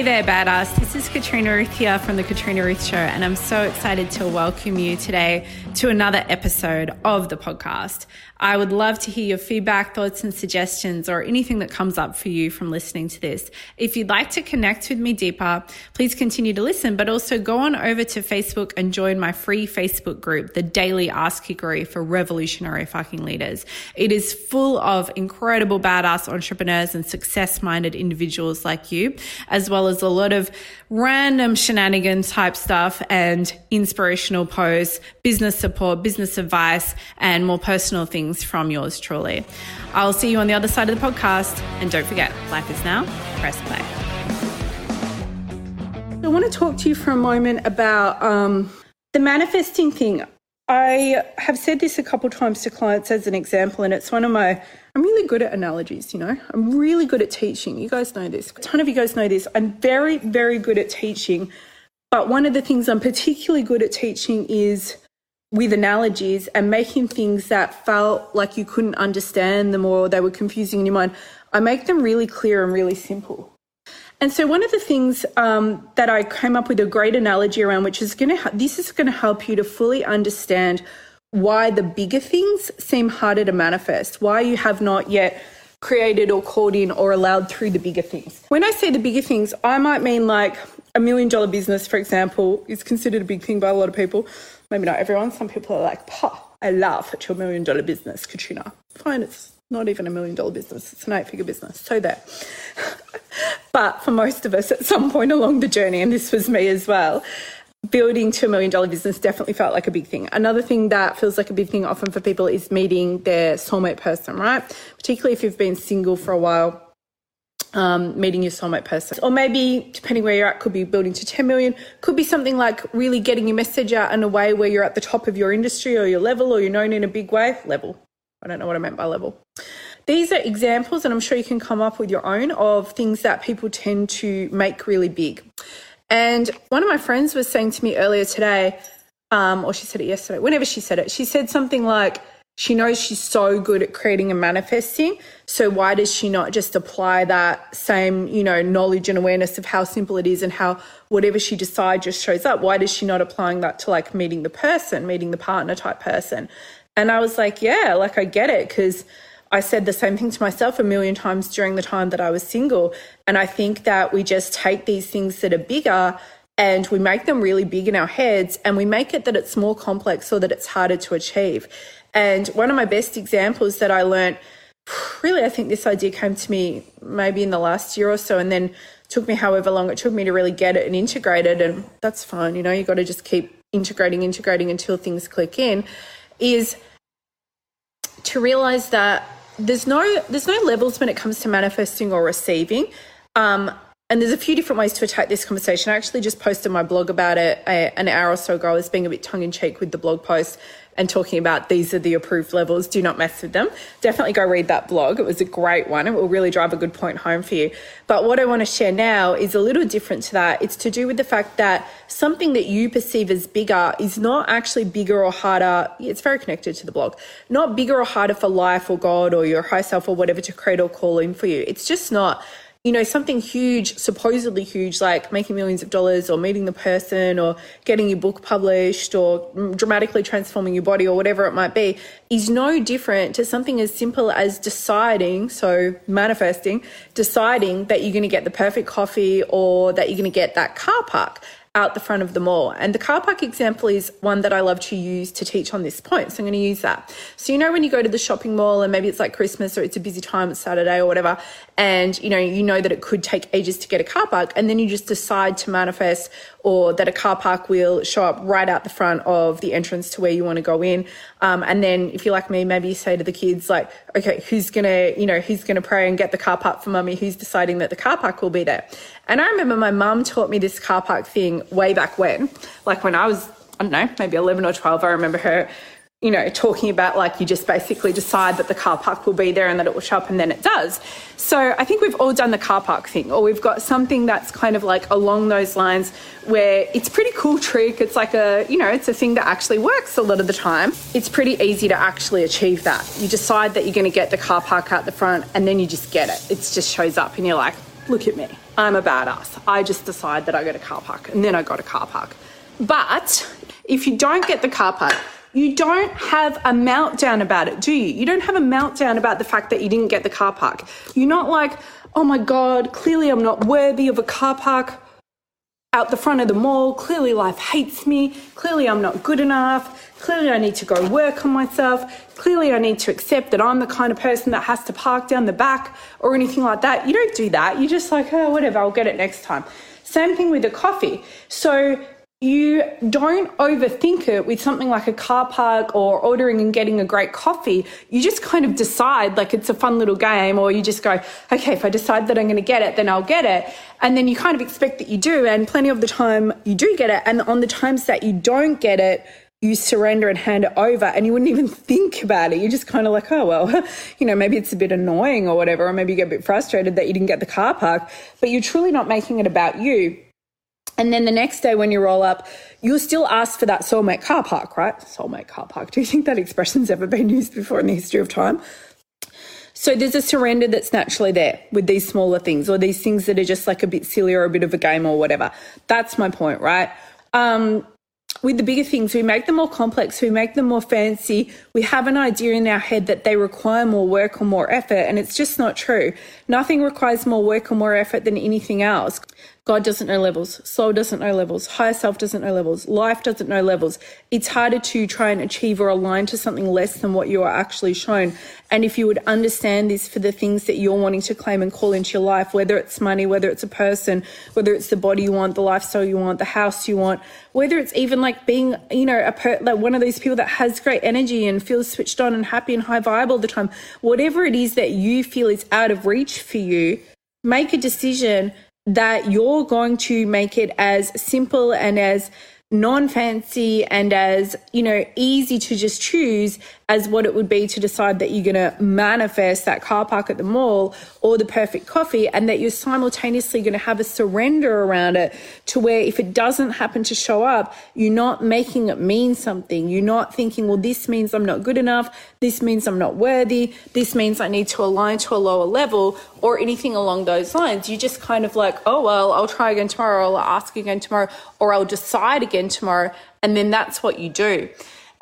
Hey there, badass. This is Katrina Ruth here from The Katrina Ruth Show, and I'm so excited to welcome you today to another episode of the podcast. I would love to hear your feedback, thoughts, and suggestions, or anything that comes up for you from listening to this. If you'd like to connect with me deeper, please continue to listen, but also go on over to Facebook and join my free Facebook group, the Daily Ass Kickery for Revolutionary Fucking Leaders. It is full of incredible badass entrepreneurs and success minded individuals like you, as well as a lot of random shenanigans type stuff and inspirational posts, business support, business advice, and more personal things things from yours truly. I'll see you on the other side of the podcast. And don't forget, life is now. Press play. I want to talk to you for a moment about um, the manifesting thing. I have said this a couple times to clients as an example, and it's one of my. I'm really good at analogies, you know. I'm really good at teaching. You guys know this. A ton of you guys know this. I'm very, very good at teaching. But one of the things I'm particularly good at teaching is with analogies and making things that felt like you couldn't understand them or they were confusing in your mind, I make them really clear and really simple. And so one of the things um, that I came up with a great analogy around, which is going to this is going to help you to fully understand why the bigger things seem harder to manifest, why you have not yet created or called in or allowed through the bigger things. When I say the bigger things, I might mean like a million dollar business, for example, is considered a big thing by a lot of people maybe not everyone. Some people are like, "Pah, I laugh at your million dollar business, Katrina." Fine, it's not even a million dollar business; it's an eight figure business. So there. But for most of us, at some point along the journey, and this was me as well, building to a million dollar business definitely felt like a big thing. Another thing that feels like a big thing often for people is meeting their soulmate person, right? Particularly if you've been single for a while um, meeting your soulmate person. Or maybe, depending where you're at, could be building to 10 million, could be something like really getting your message out in a way where you're at the top of your industry or your level or you're known in a big way. Level. I don't know what I meant by level. These are examples, and I'm sure you can come up with your own, of things that people tend to make really big. And one of my friends was saying to me earlier today, um, or she said it yesterday, whenever she said it, she said something like, she knows she's so good at creating and manifesting. So why does she not just apply that same, you know, knowledge and awareness of how simple it is and how whatever she decides just shows up? Why does she not applying that to like meeting the person, meeting the partner type person? And I was like, yeah, like I get it because I said the same thing to myself a million times during the time that I was single. And I think that we just take these things that are bigger and we make them really big in our heads and we make it that it's more complex or that it's harder to achieve. And one of my best examples that I learned, really, I think this idea came to me maybe in the last year or so, and then took me however long it took me to really get it and integrate it. And that's fine, you know, you got to just keep integrating, integrating until things click in. Is to realize that there's no there's no levels when it comes to manifesting or receiving. Um, and there's a few different ways to attack this conversation. I actually just posted my blog about it a, an hour or so ago. I was being a bit tongue in cheek with the blog post and talking about these are the approved levels, do not mess with them. Definitely go read that blog. It was a great one. It will really drive a good point home for you. But what I want to share now is a little different to that. It's to do with the fact that something that you perceive as bigger is not actually bigger or harder. It's very connected to the blog. Not bigger or harder for life or God or your high self or whatever to create or call in for you. It's just not you know, something huge, supposedly huge, like making millions of dollars or meeting the person or getting your book published or dramatically transforming your body or whatever it might be, is no different to something as simple as deciding, so manifesting, deciding that you're going to get the perfect coffee or that you're going to get that car park out the front of the mall. And the car park example is one that I love to use to teach on this point. So I'm going to use that. So, you know, when you go to the shopping mall and maybe it's like Christmas or it's a busy time, it's Saturday or whatever, and you know, you know that it could take ages to get a car park, and then you just decide to manifest or that a car park will show up right out the front of the entrance to where you want to go in. Um, and then if you're like me, maybe you say to the kids, like, okay, who's going to, you know, who's going to pray and get the car park for mummy? Who's deciding that the car park will be there? And I remember my mum taught me this car park thing way back when, like when I was, I don't know, maybe 11 or 12. I remember her you know, talking about like you just basically decide that the car park will be there and that it will show up and then it does. So I think we've all done the car park thing, or we've got something that's kind of like along those lines where it's pretty cool trick. It's like a, you know, it's a thing that actually works a lot of the time. It's pretty easy to actually achieve that. You decide that you're going to get the car park out the front and then you just get it. It just shows up and you're like, look at me. I'm a badass. I just decide that I go to car park and then I go to car park. But if you don't get the car park, you don't have a meltdown about it, do you? You don't have a meltdown about the fact that you didn't get the car park. You're not like, oh my God, clearly I'm not worthy of a car park out the front of the mall. Clearly life hates me. Clearly I'm not good enough. Clearly I need to go work on myself. Clearly I need to accept that I'm the kind of person that has to park down the back or anything like that. You don't do that. You're just like, oh, whatever, I'll get it next time. Same thing with the coffee. So you don't overthink it with something like a car park or ordering and getting a great coffee. You just kind of decide like it's a fun little game, or you just go, okay, if I decide that I'm going to get it, then I'll get it. And then you kind of expect that you do. And plenty of the time you do get it. And on the times that you don't get it, you surrender and hand it over and you wouldn't even think about it. You're just kind of like, oh, well, you know, maybe it's a bit annoying or whatever, or maybe you get a bit frustrated that you didn't get the car park, but you're truly not making it about you. And then the next day when you roll up, you'll still ask for that soulmate car park, right? Soulmate car park. Do you think that expression's ever been used before in the history of time? So there's a surrender that's naturally there with these smaller things or these things that are just like a bit silly or a bit of a game or whatever. That's my point, right? Um, with the bigger things, we make them more complex, we make them more fancy. We have an idea in our head that they require more work or more effort, and it's just not true. Nothing requires more work or more effort than anything else. God doesn't know levels, soul doesn't know levels, higher self doesn't know levels, life doesn't know levels. It's harder to try and achieve or align to something less than what you are actually shown. And if you would understand this for the things that you're wanting to claim and call into your life, whether it's money, whether it's a person, whether it's the body you want, the lifestyle you want, the house you want, whether it's even like being, you know, a per- like one of those people that has great energy and feels switched on and happy and high vibe all the time, whatever it is that you feel is out of reach for you, make a decision that you're going to make it as simple and as non fancy and as, you know, easy to just choose as what it would be to decide that you're going to manifest that car park at the mall or the perfect coffee, and that you're simultaneously going to have a surrender around it to where if it doesn't happen to show up, you're not making it mean something. You're not thinking, well, this means I'm not good enough. This means I'm not worthy. This means I need to align to a lower level or anything along those lines. You just kind of like, oh, well, I'll try again tomorrow, I'll ask again tomorrow, or I'll decide again tomorrow. And then that's what you do.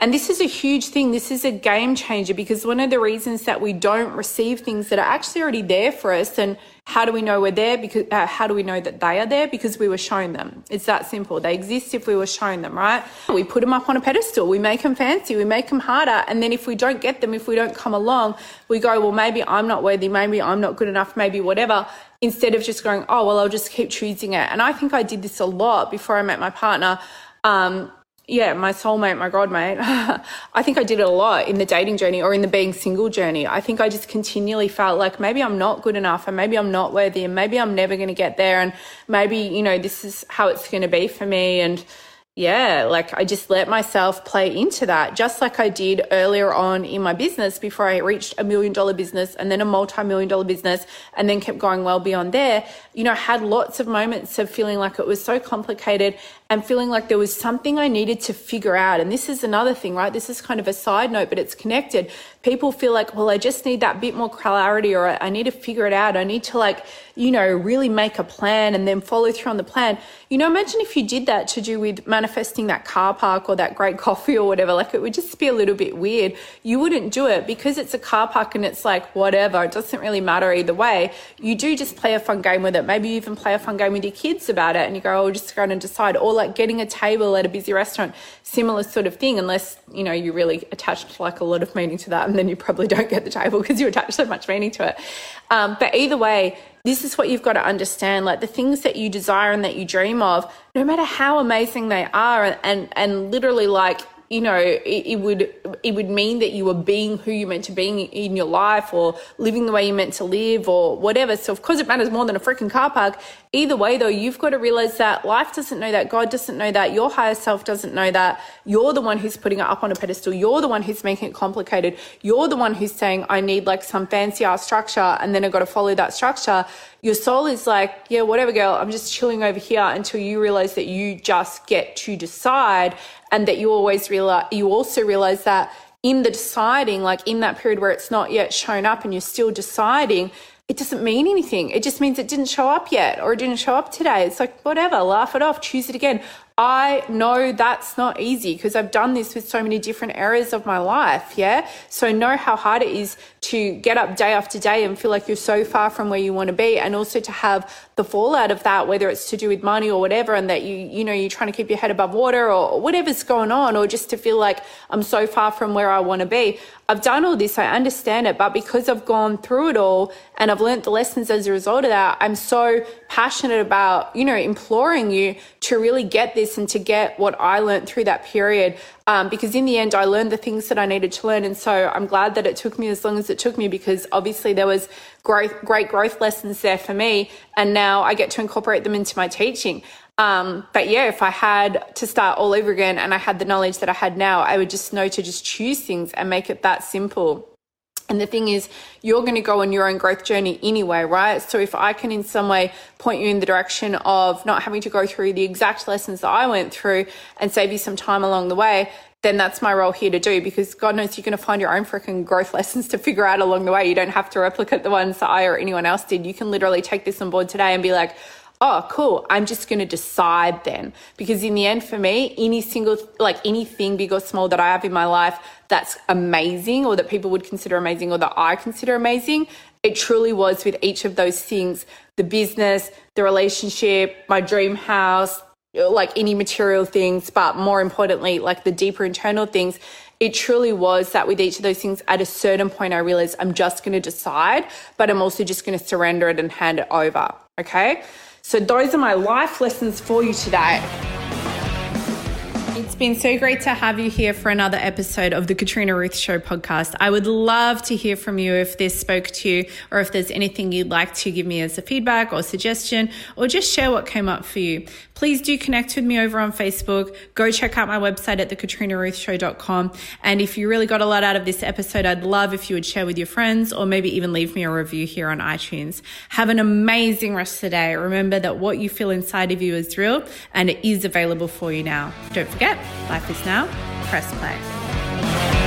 And this is a huge thing. This is a game changer because one of the reasons that we don't receive things that are actually already there for us and how do we know we're there because uh, how do we know that they are there? Because we were shown them. It's that simple. They exist if we were shown them right? We put them up on a pedestal. We make them fancy. We make them harder. And then if we don't get them if we don't come along we go well maybe i'm not worthy. Maybe i'm not good enough. Maybe whatever instead of just going oh well i'll just keep choosing it. And i think i did this a lot before i met my partner um, yeah, my soulmate, my godmate, I think I did it a lot in the dating journey or in the being single journey. I think I just continually felt like maybe I'm not good enough and maybe I'm not worthy and maybe I'm never going to get there and maybe, you know, this is how it's going to be for me. And, yeah, like I just let myself play into that, just like I did earlier on in my business before I reached a million dollar business and then a multi million dollar business and then kept going well beyond there. You know, had lots of moments of feeling like it was so complicated and feeling like there was something I needed to figure out. And this is another thing, right? This is kind of a side note, but it's connected. People feel like, well, I just need that bit more clarity or I need to figure it out. I need to like, you know, really make a plan and then follow through on the plan. You know, imagine if you did that to do with manifesting that car park or that great coffee or whatever. Like it would just be a little bit weird. You wouldn't do it because it's a car park and it's like, whatever. It doesn't really matter either way. You do just play a fun game with it. Maybe you even play a fun game with your kids about it and you go, oh, just go and decide. Or like getting a table at a busy restaurant, similar sort of thing, unless, you know, you really attached like a lot of meaning to that then you probably don't get the table because you attach so much meaning to it. Um, but either way, this is what you've got to understand like the things that you desire and that you dream of no matter how amazing they are and and, and literally like you know, it, it, would it would mean that you were being who you meant to be in your life, or living the way you meant to live, or whatever. So of course, it matters more than a freaking car park. Either way, though, you've got to realize that life doesn't know that, God doesn't know that, your higher self doesn't know that. You're the one who's putting it up on a pedestal. You're the one who's making it complicated. You're the one who's saying, "I need like some fancy ass structure," and then I've got to follow that structure. Your soul is like, "Yeah, whatever, girl. I'm just chilling over here until you realize that you just get to decide." and that you always realize you also realize that in the deciding like in that period where it's not yet shown up and you're still deciding it doesn't mean anything. It just means it didn't show up yet or it didn't show up today. It's like, whatever, laugh it off, choose it again. I know that's not easy because I've done this with so many different areas of my life. Yeah. So know how hard it is to get up day after day and feel like you're so far from where you want to be. And also to have the fallout of that, whether it's to do with money or whatever, and that you, you know, you're trying to keep your head above water or whatever's going on, or just to feel like I'm so far from where I want to be. I've done all this, I understand it, but because I've gone through it all and I've learned the lessons as a result of that, I'm so passionate about, you know, imploring you to really get this and to get what I learned through that period. Um, because in the end, I learned the things that I needed to learn. And so I'm glad that it took me as long as it took me because obviously there was growth, great growth lessons there for me. And now I get to incorporate them into my teaching. Um, but yeah, if I had to start all over again and I had the knowledge that I had now, I would just know to just choose things and make it that simple. And the thing is, you're going to go on your own growth journey anyway, right? So if I can in some way point you in the direction of not having to go through the exact lessons that I went through and save you some time along the way, then that's my role here to do because God knows you're going to find your own freaking growth lessons to figure out along the way. You don't have to replicate the ones that I or anyone else did. You can literally take this on board today and be like, oh, cool, I'm just going to decide then. Because in the end, for me, any single, like anything big or small that I have in my life that's amazing or that people would consider amazing or that I consider amazing, it truly was with each of those things the business, the relationship, my dream house, like any material things, but more importantly, like the deeper internal things. It truly was that with each of those things, at a certain point, I realized I'm just going to decide, but I'm also just going to surrender it and hand it over. Okay. So, those are my life lessons for you today. It's been so great to have you here for another episode of the Katrina Ruth Show podcast. I would love to hear from you if this spoke to you or if there's anything you'd like to give me as a feedback or suggestion or just share what came up for you. Please do connect with me over on Facebook. Go check out my website at thekatrinaruthshow.com. And if you really got a lot out of this episode, I'd love if you would share with your friends or maybe even leave me a review here on iTunes. Have an amazing rest of the day. Remember that what you feel inside of you is real and it is available for you now. Don't forget, life is now. Press play.